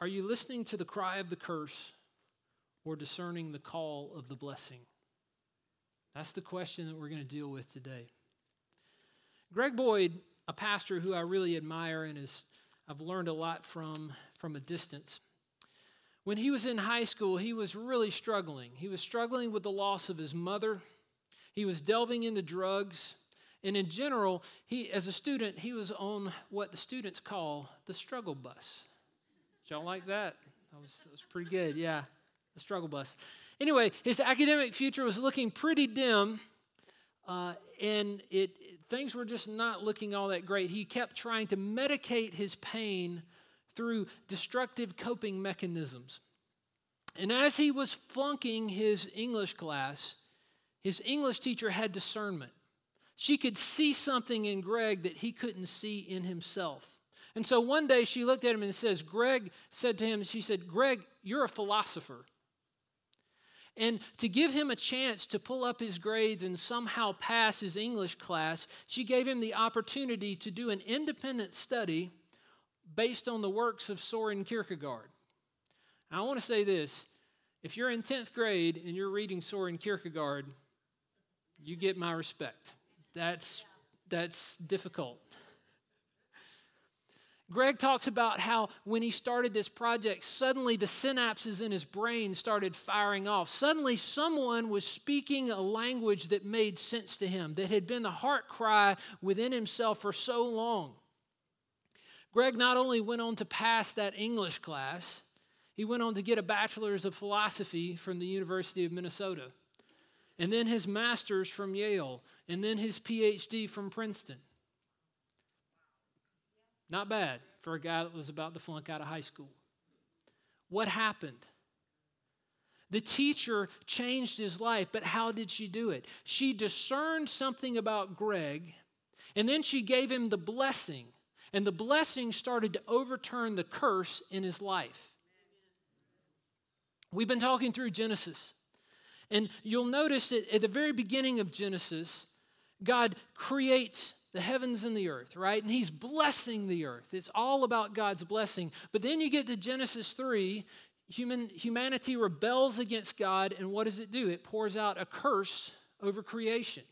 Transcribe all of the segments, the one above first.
are you listening to the cry of the curse or discerning the call of the blessing? That's the question that we're going to deal with today. Greg Boyd, a pastor who I really admire and is I've learned a lot from from a distance. When he was in high school, he was really struggling. He was struggling with the loss of his mother. He was delving into drugs. And in general, he, as a student, he was on what the students call the struggle bus. Y'all like that? That was, that was pretty good. Yeah, the struggle bus. Anyway, his academic future was looking pretty dim, uh, and it, things were just not looking all that great. He kept trying to medicate his pain through destructive coping mechanisms. And as he was flunking his English class, his English teacher had discernment. She could see something in Greg that he couldn't see in himself. And so one day she looked at him and says, Greg said to him, she said, Greg, you're a philosopher. And to give him a chance to pull up his grades and somehow pass his English class, she gave him the opportunity to do an independent study based on the works of Soren Kierkegaard. Now, I want to say this if you're in 10th grade and you're reading Soren Kierkegaard, you get my respect. That's, that's difficult. Greg talks about how when he started this project, suddenly the synapses in his brain started firing off. Suddenly, someone was speaking a language that made sense to him, that had been the heart cry within himself for so long. Greg not only went on to pass that English class, he went on to get a bachelor's of philosophy from the University of Minnesota, and then his master's from Yale, and then his PhD from Princeton. Not bad for a guy that was about to flunk out of high school. What happened? The teacher changed his life, but how did she do it? She discerned something about Greg, and then she gave him the blessing, and the blessing started to overturn the curse in his life. We've been talking through Genesis, and you'll notice that at the very beginning of Genesis, God creates the heavens and the earth, right? And he's blessing the earth. It's all about God's blessing. But then you get to Genesis 3, human, humanity rebels against God, and what does it do? It pours out a curse over creation.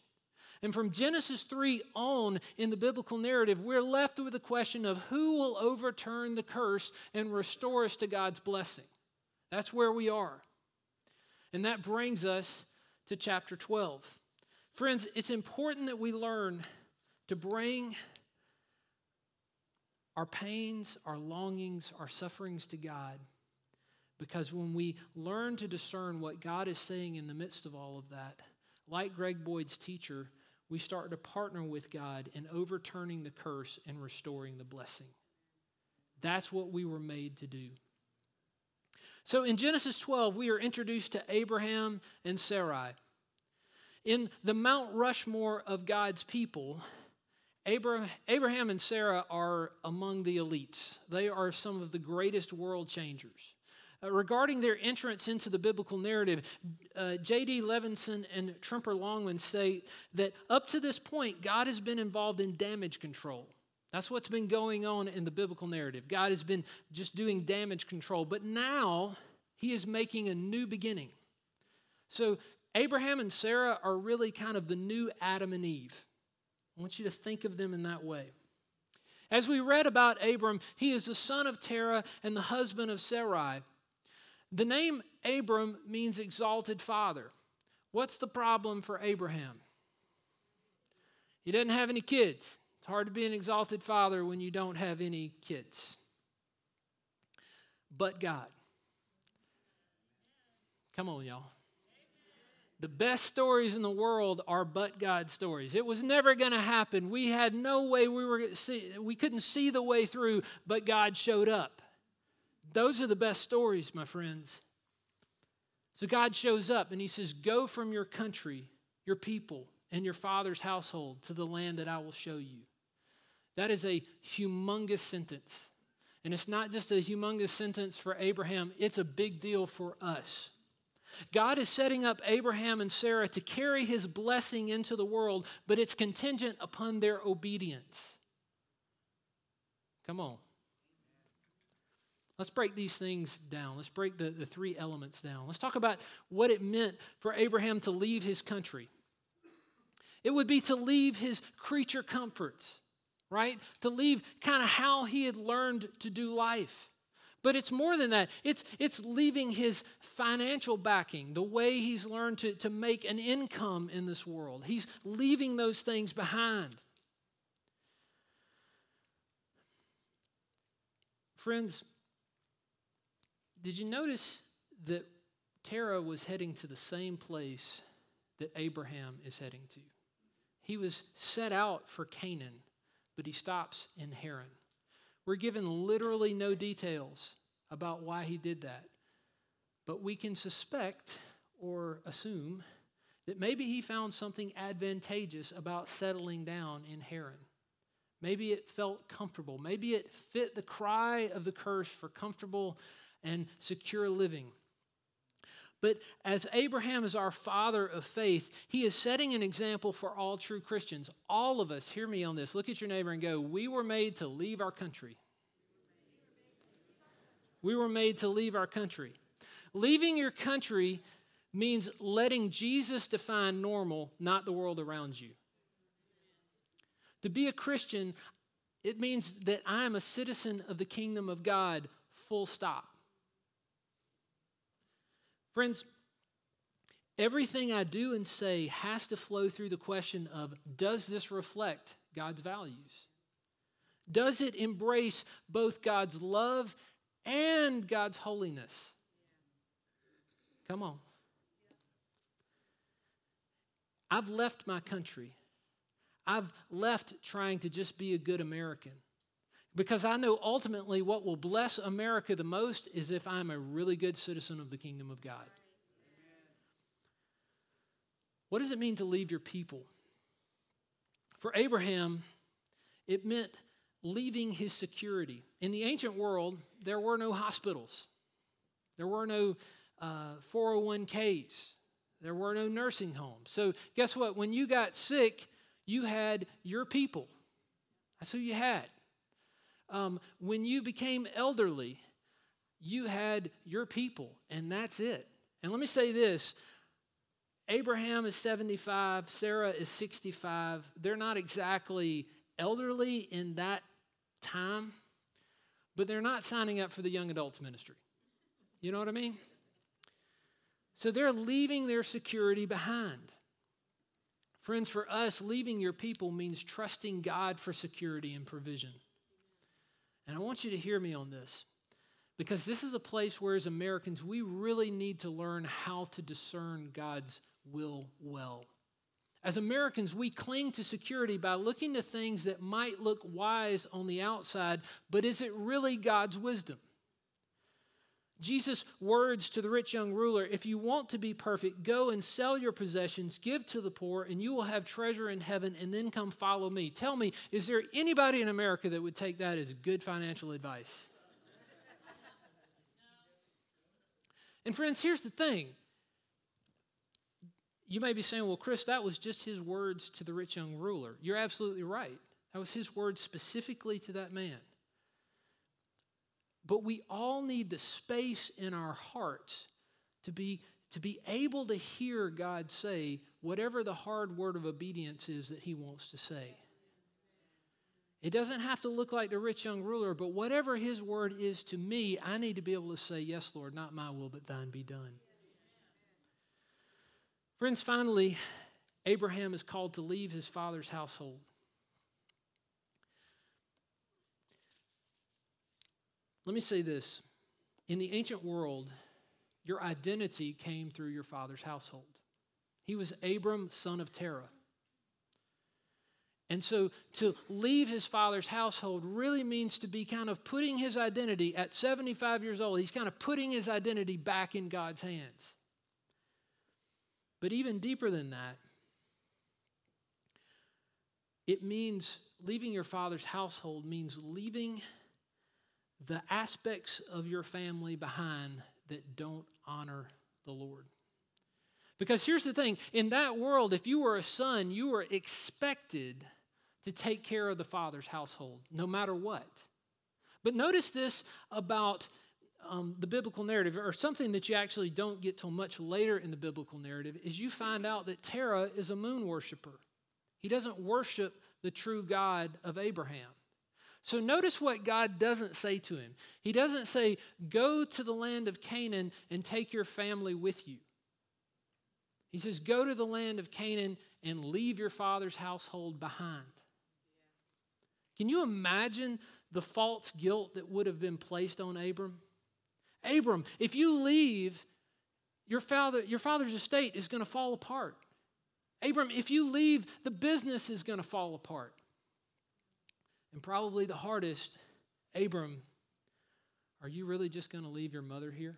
And from Genesis 3 on in the biblical narrative, we're left with the question of who will overturn the curse and restore us to God's blessing. That's where we are. And that brings us to chapter 12. Friends, it's important that we learn to bring our pains, our longings, our sufferings to God. Because when we learn to discern what God is saying in the midst of all of that, like Greg Boyd's teacher, we start to partner with God in overturning the curse and restoring the blessing. That's what we were made to do. So in Genesis 12, we are introduced to Abraham and Sarai. In the Mount Rushmore of God's people, Abraham and Sarah are among the elites. They are some of the greatest world changers. Uh, regarding their entrance into the biblical narrative, uh, J.D. Levinson and Tremper Longman say that up to this point, God has been involved in damage control. That's what's been going on in the biblical narrative. God has been just doing damage control, but now he is making a new beginning. So, Abraham and Sarah are really kind of the new Adam and Eve. I want you to think of them in that way. As we read about Abram, he is the son of Terah and the husband of Sarai. The name Abram means exalted father. What's the problem for Abraham? He doesn't have any kids. It's hard to be an exalted father when you don't have any kids. But God. Come on, y'all. The best stories in the world are but God stories. It was never going to happen. We had no way we were see, we couldn't see the way through, but God showed up. Those are the best stories, my friends. So God shows up and he says, Go from your country, your people, and your father's household to the land that I will show you. That is a humongous sentence. And it's not just a humongous sentence for Abraham, it's a big deal for us. God is setting up Abraham and Sarah to carry his blessing into the world, but it's contingent upon their obedience. Come on. Let's break these things down. Let's break the, the three elements down. Let's talk about what it meant for Abraham to leave his country. It would be to leave his creature comforts, right? To leave kind of how he had learned to do life. But it's more than that. It's, it's leaving his financial backing, the way he's learned to, to make an income in this world. He's leaving those things behind. Friends, did you notice that Terah was heading to the same place that Abraham is heading to? He was set out for Canaan, but he stops in Haran. We're given literally no details about why he did that, but we can suspect or assume that maybe he found something advantageous about settling down in Haran. Maybe it felt comfortable. Maybe it fit the cry of the curse for comfortable and secure living. But as Abraham is our father of faith, he is setting an example for all true Christians. All of us, hear me on this. Look at your neighbor and go, We were made to leave our country. We were made to leave our country. Leaving your country means letting Jesus define normal, not the world around you. To be a Christian, it means that I am a citizen of the kingdom of God, full stop. Friends, everything I do and say has to flow through the question of does this reflect God's values? Does it embrace both God's love and God's holiness? Come on. I've left my country. I've left trying to just be a good American because I know ultimately what will bless America the most is if I'm a really good citizen of the kingdom of God. What does it mean to leave your people? For Abraham, it meant leaving his security. In the ancient world, there were no hospitals, there were no uh, 401ks, there were no nursing homes. So, guess what? When you got sick, you had your people. That's who you had. Um, when you became elderly, you had your people, and that's it. And let me say this Abraham is 75, Sarah is 65. They're not exactly elderly in that time, but they're not signing up for the young adults ministry. You know what I mean? So they're leaving their security behind. Friends, for us, leaving your people means trusting God for security and provision. And I want you to hear me on this because this is a place where, as Americans, we really need to learn how to discern God's will well. As Americans, we cling to security by looking to things that might look wise on the outside, but is it really God's wisdom? Jesus' words to the rich young ruler if you want to be perfect, go and sell your possessions, give to the poor, and you will have treasure in heaven, and then come follow me. Tell me, is there anybody in America that would take that as good financial advice? and friends, here's the thing. You may be saying, well, Chris, that was just his words to the rich young ruler. You're absolutely right. That was his words specifically to that man. But we all need the space in our hearts to be, to be able to hear God say whatever the hard word of obedience is that He wants to say. It doesn't have to look like the rich young ruler, but whatever His word is to me, I need to be able to say, Yes, Lord, not my will, but thine be done. Friends, finally, Abraham is called to leave his father's household. Let me say this in the ancient world, your identity came through your father's household. He was Abram, son of Terah. And so to leave his father's household really means to be kind of putting his identity at 75 years old, he's kind of putting his identity back in God's hands. But even deeper than that, it means leaving your father's household means leaving the aspects of your family behind that don't honor the Lord. Because here's the thing in that world, if you were a son, you were expected to take care of the father's household, no matter what. But notice this about um, the biblical narrative, or something that you actually don't get till much later in the biblical narrative, is you find out that Terah is a moon worshiper. He doesn't worship the true God of Abraham. So notice what God doesn't say to him. He doesn't say, Go to the land of Canaan and take your family with you. He says, Go to the land of Canaan and leave your father's household behind. Can you imagine the false guilt that would have been placed on Abram? Abram, if you leave, your, father, your father's estate is going to fall apart. Abram, if you leave, the business is going to fall apart. And probably the hardest, Abram, are you really just going to leave your mother here?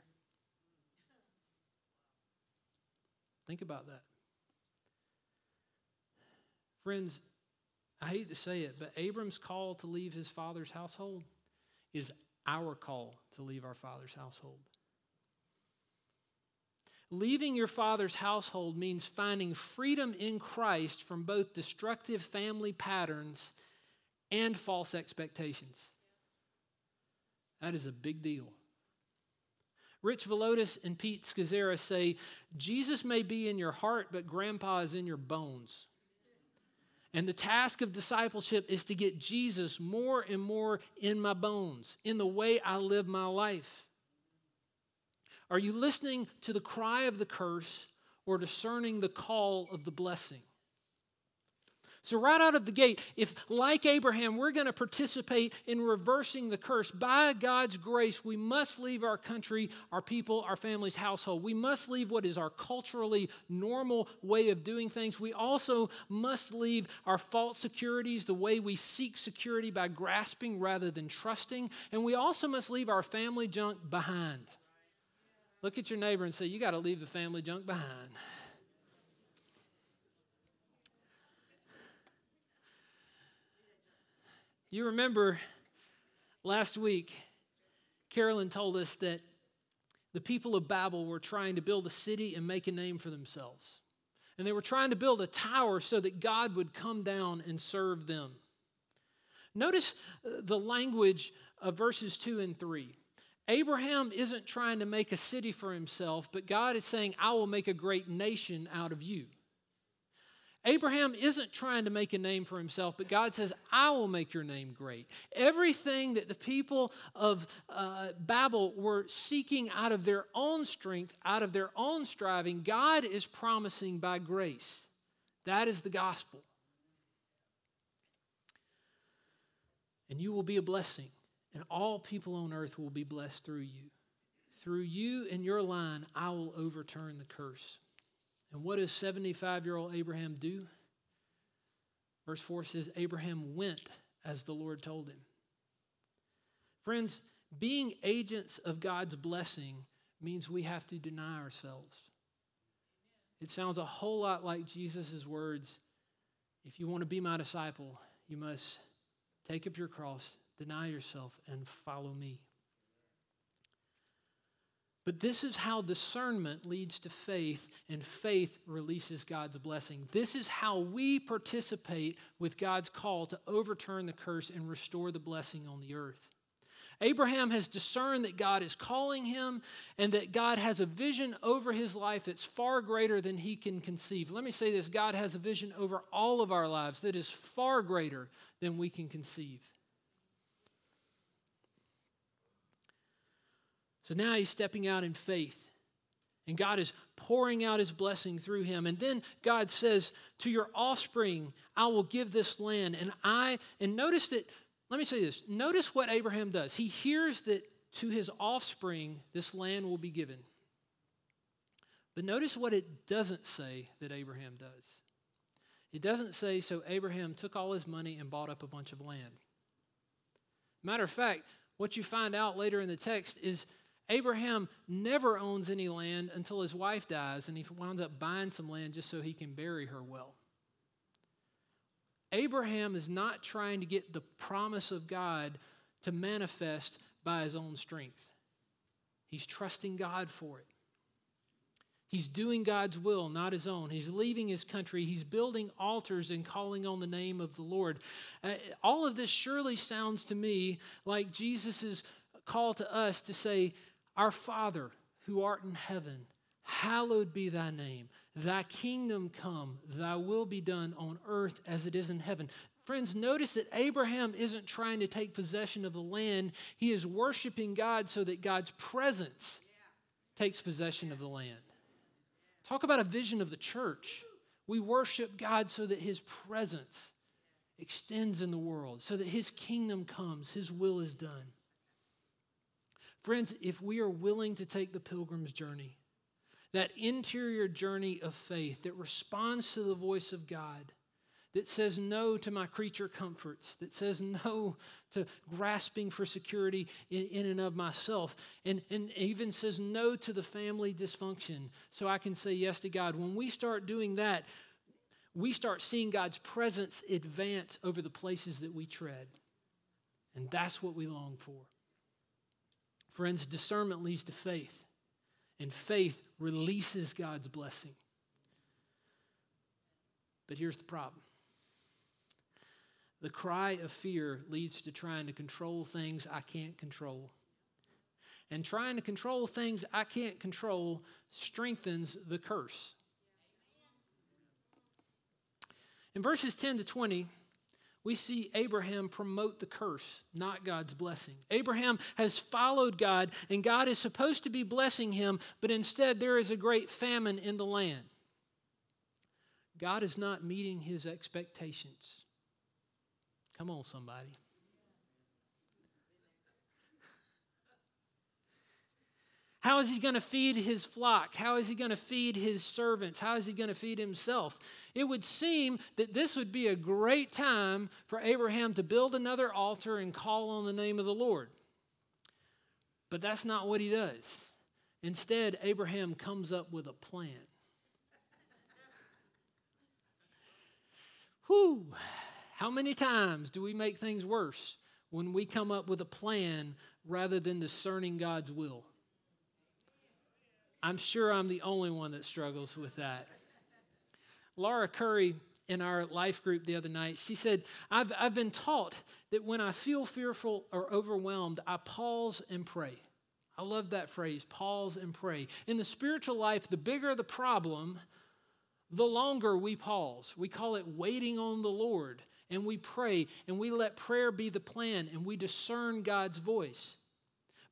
Think about that. Friends, I hate to say it, but Abram's call to leave his father's household is our call to leave our father's household. Leaving your father's household means finding freedom in Christ from both destructive family patterns and false expectations. That is a big deal. Rich Villodas and Pete Scazzero say Jesus may be in your heart, but grandpa is in your bones. And the task of discipleship is to get Jesus more and more in my bones, in the way I live my life. Are you listening to the cry of the curse or discerning the call of the blessing? So, right out of the gate, if like Abraham, we're going to participate in reversing the curse, by God's grace, we must leave our country, our people, our family's household. We must leave what is our culturally normal way of doing things. We also must leave our false securities, the way we seek security by grasping rather than trusting. And we also must leave our family junk behind. Look at your neighbor and say, You got to leave the family junk behind. You remember last week, Carolyn told us that the people of Babel were trying to build a city and make a name for themselves. And they were trying to build a tower so that God would come down and serve them. Notice uh, the language of verses 2 and 3. Abraham isn't trying to make a city for himself, but God is saying, I will make a great nation out of you. Abraham isn't trying to make a name for himself, but God says, I will make your name great. Everything that the people of uh, Babel were seeking out of their own strength, out of their own striving, God is promising by grace. That is the gospel. And you will be a blessing, and all people on earth will be blessed through you. Through you and your line, I will overturn the curse. And what does 75 year old Abraham do? Verse 4 says, Abraham went as the Lord told him. Friends, being agents of God's blessing means we have to deny ourselves. It sounds a whole lot like Jesus' words if you want to be my disciple, you must take up your cross, deny yourself, and follow me. But this is how discernment leads to faith, and faith releases God's blessing. This is how we participate with God's call to overturn the curse and restore the blessing on the earth. Abraham has discerned that God is calling him and that God has a vision over his life that's far greater than he can conceive. Let me say this God has a vision over all of our lives that is far greater than we can conceive. So now he's stepping out in faith. And God is pouring out his blessing through him. And then God says, To your offspring, I will give this land. And I, and notice that, let me say this notice what Abraham does. He hears that to his offspring, this land will be given. But notice what it doesn't say that Abraham does. It doesn't say, so Abraham took all his money and bought up a bunch of land. Matter of fact, what you find out later in the text is Abraham never owns any land until his wife dies, and he winds up buying some land just so he can bury her well. Abraham is not trying to get the promise of God to manifest by his own strength. He's trusting God for it. He's doing God's will, not his own. He's leaving his country. He's building altars and calling on the name of the Lord. Uh, all of this surely sounds to me like Jesus' call to us to say, Our Father who art in heaven, hallowed be thy name. Thy kingdom come, thy will be done on earth as it is in heaven. Friends, notice that Abraham isn't trying to take possession of the land. He is worshiping God so that God's presence takes possession of the land. Talk about a vision of the church. We worship God so that his presence extends in the world, so that his kingdom comes, his will is done. Friends, if we are willing to take the pilgrim's journey, that interior journey of faith that responds to the voice of God, that says no to my creature comforts, that says no to grasping for security in, in, and of myself, and, and even says no to the family dysfunction so I can say yes to God. When we start doing that, we start seeing God's presence advance over the places that we tread. And that's what we long for. Friends, discernment leads to faith, and faith releases God's blessing. But here's the problem the cry of fear leads to trying to control things I can't control. And trying to control things I can't control strengthens the curse. In verses 10 to 20, we see Abraham promote the curse, not God's blessing. Abraham has followed God, and God is supposed to be blessing him, but instead there is a great famine in the land. God is not meeting his expectations. Come on, somebody. How is he going to feed his flock? How is he going to feed his servants? How is he going to feed himself? It would seem that this would be a great time for Abraham to build another altar and call on the name of the Lord. But that's not what he does. Instead, Abraham comes up with a plan. Whew. How many times do we make things worse when we come up with a plan rather than discerning God's will? I'm sure I'm the only one that struggles with that. Laura Curry in our life group the other night, she said, I've, I've been taught that when I feel fearful or overwhelmed, I pause and pray. I love that phrase, pause and pray. In the spiritual life, the bigger the problem, the longer we pause. We call it waiting on the Lord and we pray and we let prayer be the plan and we discern God's voice.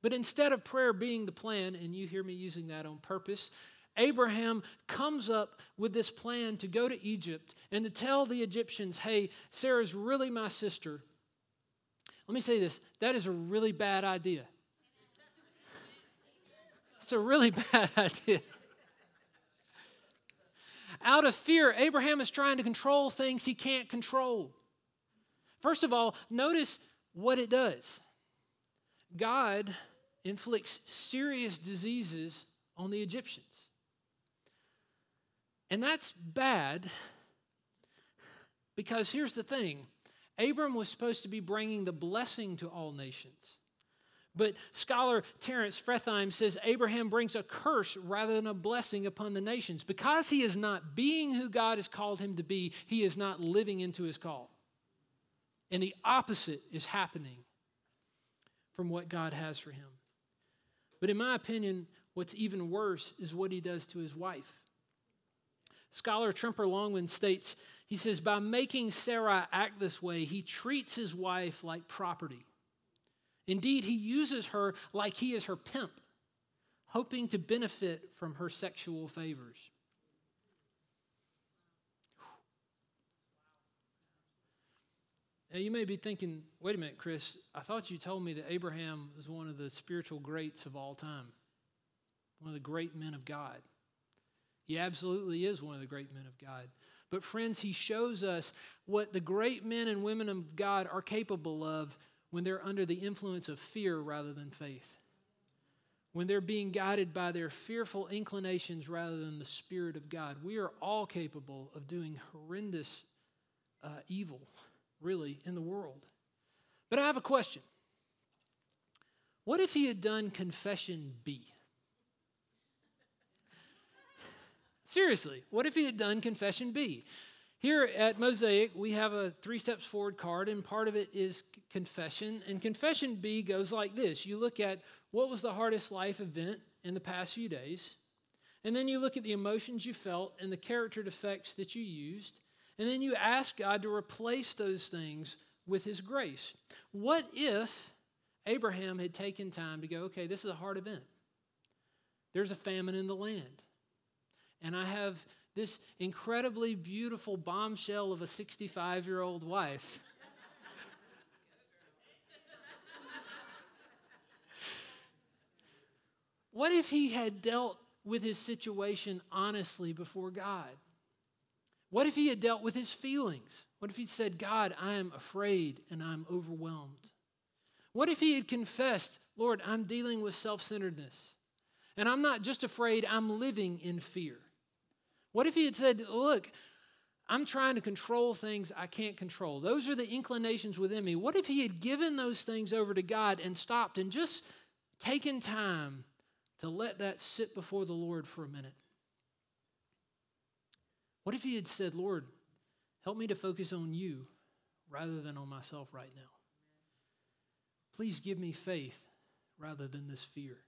But instead of prayer being the plan, and you hear me using that on purpose, Abraham comes up with this plan to go to Egypt and to tell the Egyptians, hey, Sarah's really my sister. Let me say this that is a really bad idea. It's a really bad idea. Out of fear, Abraham is trying to control things he can't control. First of all, notice what it does God inflicts serious diseases on the Egyptians. And that's bad because here's the thing Abram was supposed to be bringing the blessing to all nations. But scholar Terence Fretheim says Abraham brings a curse rather than a blessing upon the nations. Because he is not being who God has called him to be, he is not living into his call. And the opposite is happening from what God has for him. But in my opinion, what's even worse is what he does to his wife. Scholar Tremper Longman states, he says, by making Sarai act this way, he treats his wife like property. Indeed, he uses her like he is her pimp, hoping to benefit from her sexual favors. Now, you may be thinking, wait a minute, Chris, I thought you told me that Abraham was one of the spiritual greats of all time, one of the great men of God. He absolutely is one of the great men of God. But, friends, he shows us what the great men and women of God are capable of when they're under the influence of fear rather than faith. When they're being guided by their fearful inclinations rather than the Spirit of God. We are all capable of doing horrendous uh, evil, really, in the world. But I have a question. What if he had done confession B? Seriously, what if he had done confession B? Here at Mosaic, we have a three steps forward card, and part of it is confession. And confession B goes like this you look at what was the hardest life event in the past few days, and then you look at the emotions you felt and the character defects that you used, and then you ask God to replace those things with His grace. What if Abraham had taken time to go, okay, this is a hard event? There's a famine in the land and I have this incredibly beautiful bombshell of a 65 year old wife. what if he had dealt with his situation honestly before God? What if he had dealt with his feelings? What if he said, God, I am afraid and I'm overwhelmed? What if he had confessed, Lord, I'm dealing with self centeredness? And I'm not just afraid, I'm living in fear. What if he had said, Look, I'm trying to control things I can't control. Those are the inclinations within me. What if he had given those things over to God and stopped and just taken time to let that sit before the Lord for a minute? What if he had said, Lord, help me to focus on you rather than on myself right now? Please give me faith rather than this fear.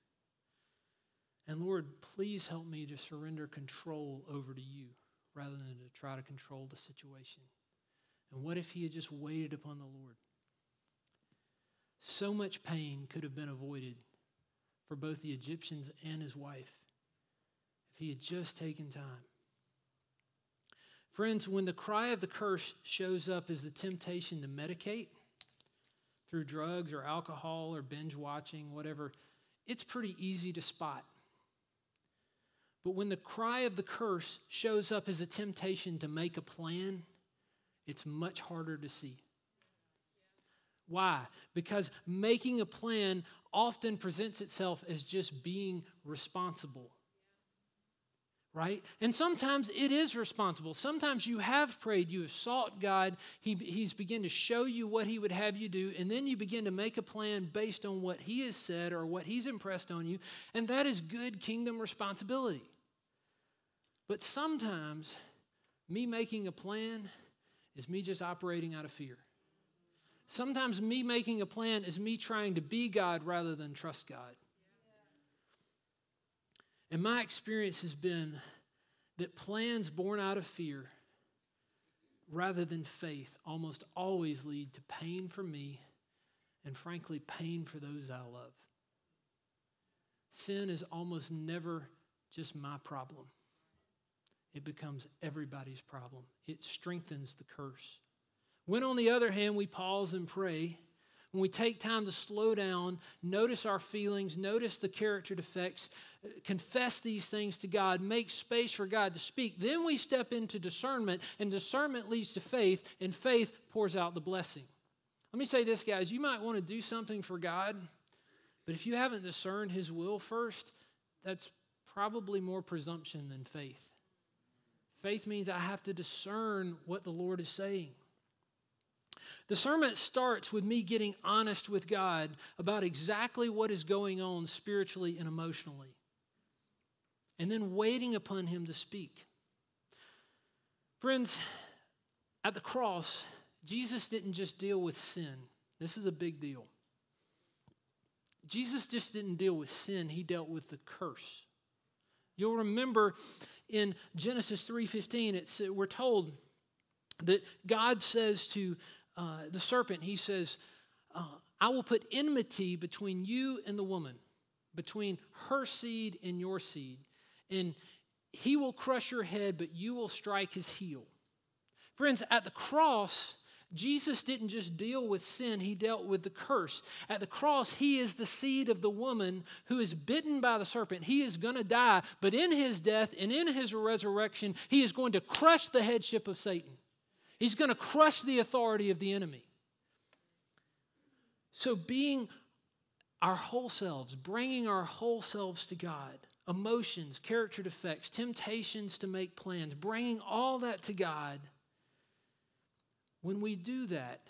And Lord, please help me to surrender control over to you rather than to try to control the situation. And what if he had just waited upon the Lord? So much pain could have been avoided for both the Egyptians and his wife if he had just taken time. Friends, when the cry of the curse shows up as the temptation to medicate through drugs or alcohol or binge watching, whatever, it's pretty easy to spot. But when the cry of the curse shows up as a temptation to make a plan, it's much harder to see. Why? Because making a plan often presents itself as just being responsible. Right? And sometimes it is responsible. Sometimes you have prayed, you have sought God, he, He's begun to show you what He would have you do, and then you begin to make a plan based on what He has said or what He's impressed on you, and that is good kingdom responsibility. But sometimes me making a plan is me just operating out of fear. Sometimes me making a plan is me trying to be God rather than trust God. And my experience has been that plans born out of fear rather than faith almost always lead to pain for me and, frankly, pain for those I love. Sin is almost never just my problem it becomes everybody's problem. It strengthens the curse. When, on the other hand, we pause and pray, when we take time to slow down, notice our feelings, notice the character defects, uh, confess these things to God, make space for God to speak, then we step into discernment, and discernment leads to faith, and faith pours out the blessing. Let me say this, guys you might want to do something for God, but if you haven't discerned His will first, that's probably more presumption than faith. Faith means I have to discern what the Lord is saying. Discernment starts with me getting honest with God about exactly what is going on spiritually and emotionally, and then waiting upon Him to speak. Friends, at the cross, Jesus didn't just deal with sin. This is a big deal. Jesus just didn't deal with sin, he dealt with the curse. You'll remember in Genesis 3:15, it's we're told that God says to uh, the serpent, He says, uh, "I will put enmity between you and the woman, between her seed and your seed, and he will crush your head, but you will strike his heel." Friends, at the cross, Jesus didn't just deal with sin, he dealt with the curse. At the cross, he is the seed of the woman who is bitten by the serpent. He is going to die, but in his death and in his resurrection, he is going to crush the headship of Satan. He's going to crush the authority of the enemy. So, being our whole selves, bringing our whole selves to God, emotions, character defects, temptations to make plans, bringing all that to God when we do that,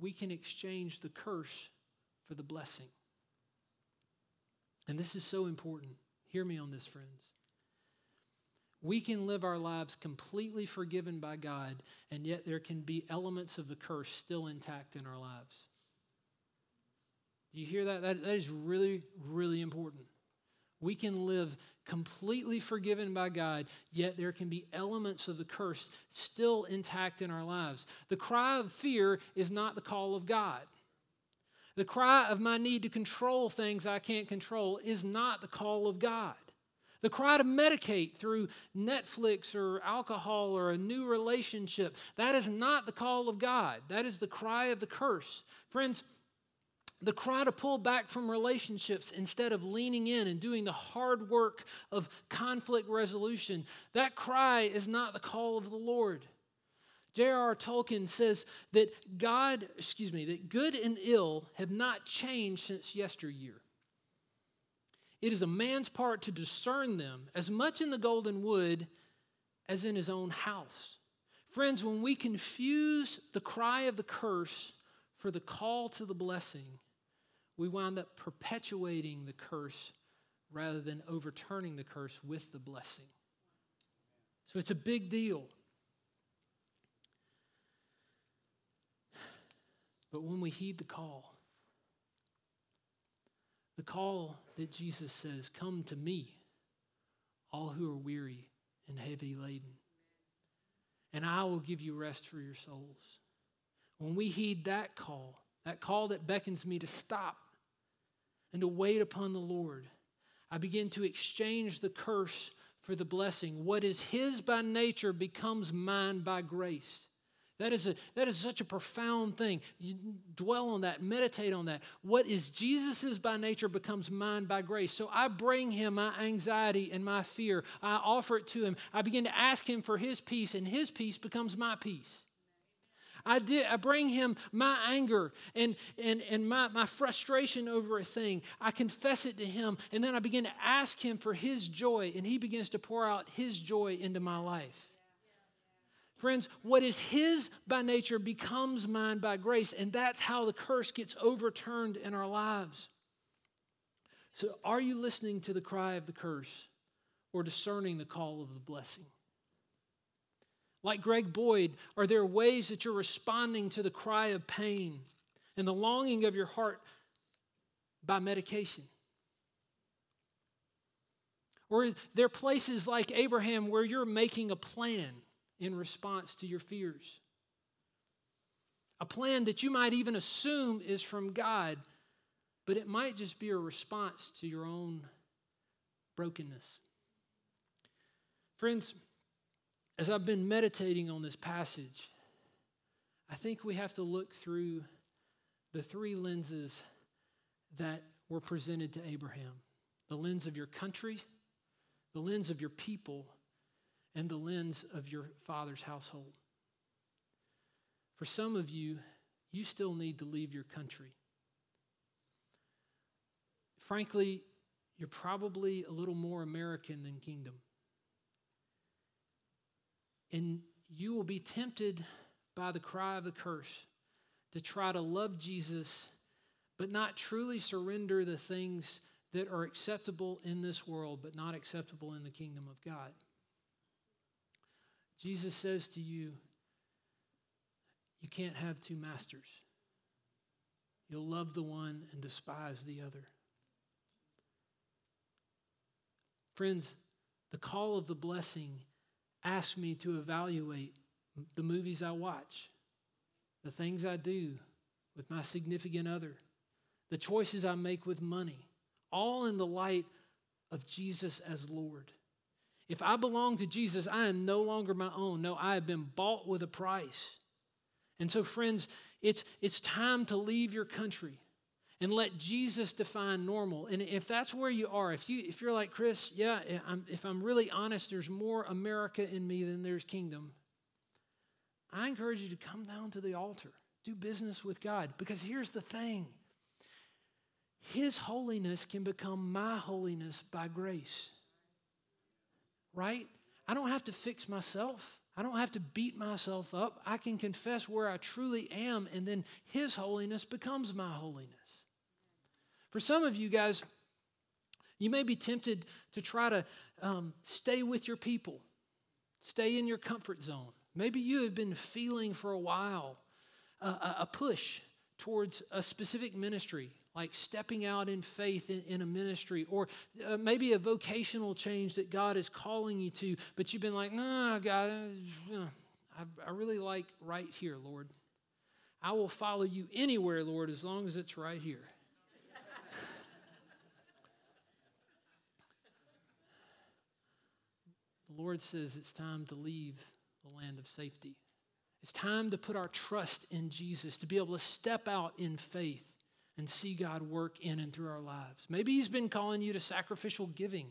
we can exchange the curse for the blessing. And this is so important. Hear me on this, friends. We can live our lives completely forgiven by God, and yet there can be elements of the curse still intact in our lives. Do you hear that? That, that is really, really important. We can live completely forgiven by God, yet there can be elements of the curse still intact in our lives. The cry of fear is not the call of God. The cry of my need to control things I can't control is not the call of God. The cry to medicate through Netflix or alcohol or a new relationship, that is not the call of God. That is the cry of the curse. Friends, the cry to pull back from relationships instead of leaning in and doing the hard work of conflict resolution, that cry is not the call of the Lord. J.R.R. Tolkien says that God, excuse me, that good and ill have not changed since yesteryear. It is a man's part to discern them as much in the golden wood as in his own house. Friends, when we confuse the cry of the curse for the call to the blessing, we wind up perpetuating the curse rather than overturning the curse with the blessing. So it's a big deal. But when we heed the call, the call that Jesus says, Come to me, all who are weary and heavy laden, and I will give you rest for your souls. When we heed that call, that call that beckons me to stop and to wait upon the Lord. I begin to exchange the curse for the blessing. What is His by nature becomes mine by grace. That is, a, that is such a profound thing. You dwell on that, meditate on that. What is Jesus's by nature becomes mine by grace. So I bring him my anxiety and my fear. I offer it to him. I begin to ask him for his peace, and his peace becomes my peace. I, did, I bring him my anger and, and, and my, my frustration over a thing. I confess it to him, and then I begin to ask him for his joy, and he begins to pour out his joy into my life. Friends, what is his by nature becomes mine by grace, and that's how the curse gets overturned in our lives. So, are you listening to the cry of the curse or discerning the call of the blessing? Like Greg Boyd, are there ways that you're responding to the cry of pain and the longing of your heart by medication? Or are there places like Abraham where you're making a plan in response to your fears? A plan that you might even assume is from God, but it might just be a response to your own brokenness. Friends, as I've been meditating on this passage, I think we have to look through the three lenses that were presented to Abraham the lens of your country, the lens of your people, and the lens of your father's household. For some of you, you still need to leave your country. Frankly, you're probably a little more American than kingdom. And you will be tempted by the cry of the curse to try to love Jesus, but not truly surrender the things that are acceptable in this world, but not acceptable in the kingdom of God. Jesus says to you, you can't have two masters. You'll love the one and despise the other. Friends, the call of the blessing ask me to evaluate the movies I watch, the things I do with my significant other, the choices I make with money, all in the light of Jesus as Lord. If I belong to Jesus, I am no longer my own. No, I have been bought with a price. And so, friends, it's, it's time to leave your country and let Jesus define normal. And if that's where you are, if, you, if you're like, Chris, yeah, I'm, if I'm really honest, there's more America in me than there's kingdom, I encourage you to come down to the altar, do business with God. Because here's the thing His holiness can become my holiness by grace. Right? I don't have to fix myself. I don't have to beat myself up. I can confess where I truly am, and then His holiness becomes my holiness. For some of you guys, you may be tempted to try to um, stay with your people, stay in your comfort zone. Maybe you have been feeling for a while uh, a push towards a specific ministry, like stepping out in faith in, in a ministry, or uh, maybe a vocational change that God is calling you to, but you've been like, nah, God, I, I really like right here, Lord. I will follow you anywhere, Lord, as long as it's right here. Lord says it's time to leave the land of safety. It's time to put our trust in Jesus, to be able to step out in faith and see God work in and through our lives. Maybe He's been calling you to sacrificial giving,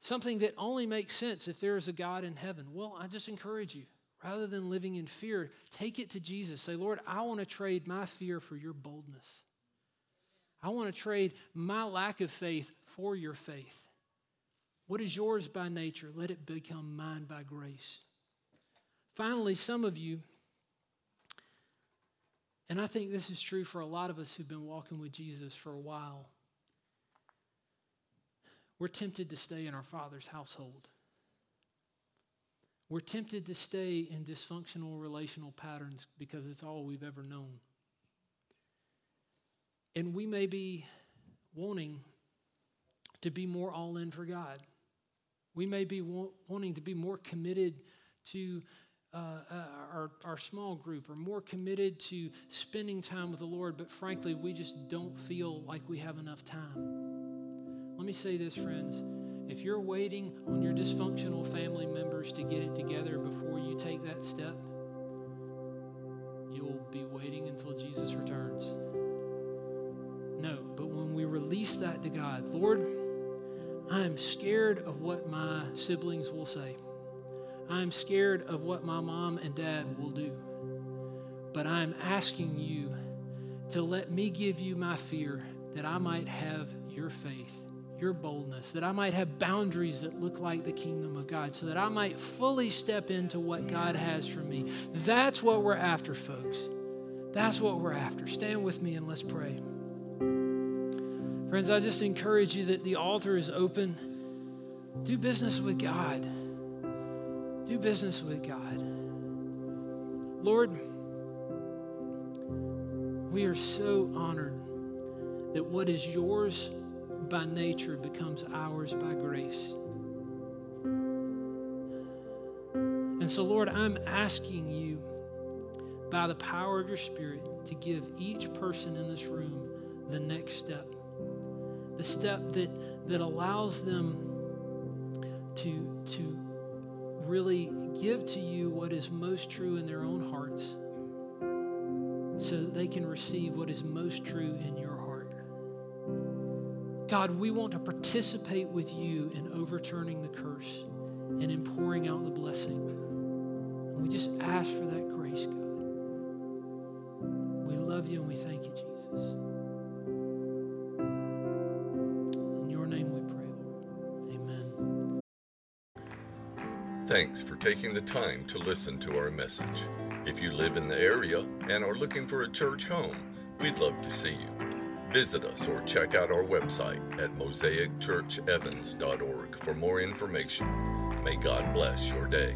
something that only makes sense if there is a God in heaven. Well, I just encourage you, rather than living in fear, take it to Jesus. Say, Lord, I want to trade my fear for your boldness. I want to trade my lack of faith for your faith. What is yours by nature? Let it become mine by grace. Finally, some of you, and I think this is true for a lot of us who've been walking with Jesus for a while, we're tempted to stay in our Father's household. We're tempted to stay in dysfunctional relational patterns because it's all we've ever known. And we may be wanting to be more all in for God. We may be wanting to be more committed to uh, uh, our, our small group or more committed to spending time with the Lord, but frankly, we just don't feel like we have enough time. Let me say this, friends. If you're waiting on your dysfunctional family members to get it together before you take that step, you'll be waiting until Jesus returns. No, but when we release that to God, Lord, I am scared of what my siblings will say. I'm scared of what my mom and dad will do. But I'm asking you to let me give you my fear that I might have your faith, your boldness, that I might have boundaries that look like the kingdom of God, so that I might fully step into what God has for me. That's what we're after, folks. That's what we're after. Stand with me and let's pray. Friends, I just encourage you that the altar is open. Do business with God. Do business with God. Lord, we are so honored that what is yours by nature becomes ours by grace. And so, Lord, I'm asking you by the power of your Spirit to give each person in this room the next step the step that, that allows them to, to really give to you what is most true in their own hearts so that they can receive what is most true in your heart. God, we want to participate with you in overturning the curse and in pouring out the blessing. And we just ask for that grace, God. We love you and we thank you, Jesus. Thanks for taking the time to listen to our message. If you live in the area and are looking for a church home, we'd love to see you. Visit us or check out our website at mosaicchurchevans.org for more information. May God bless your day.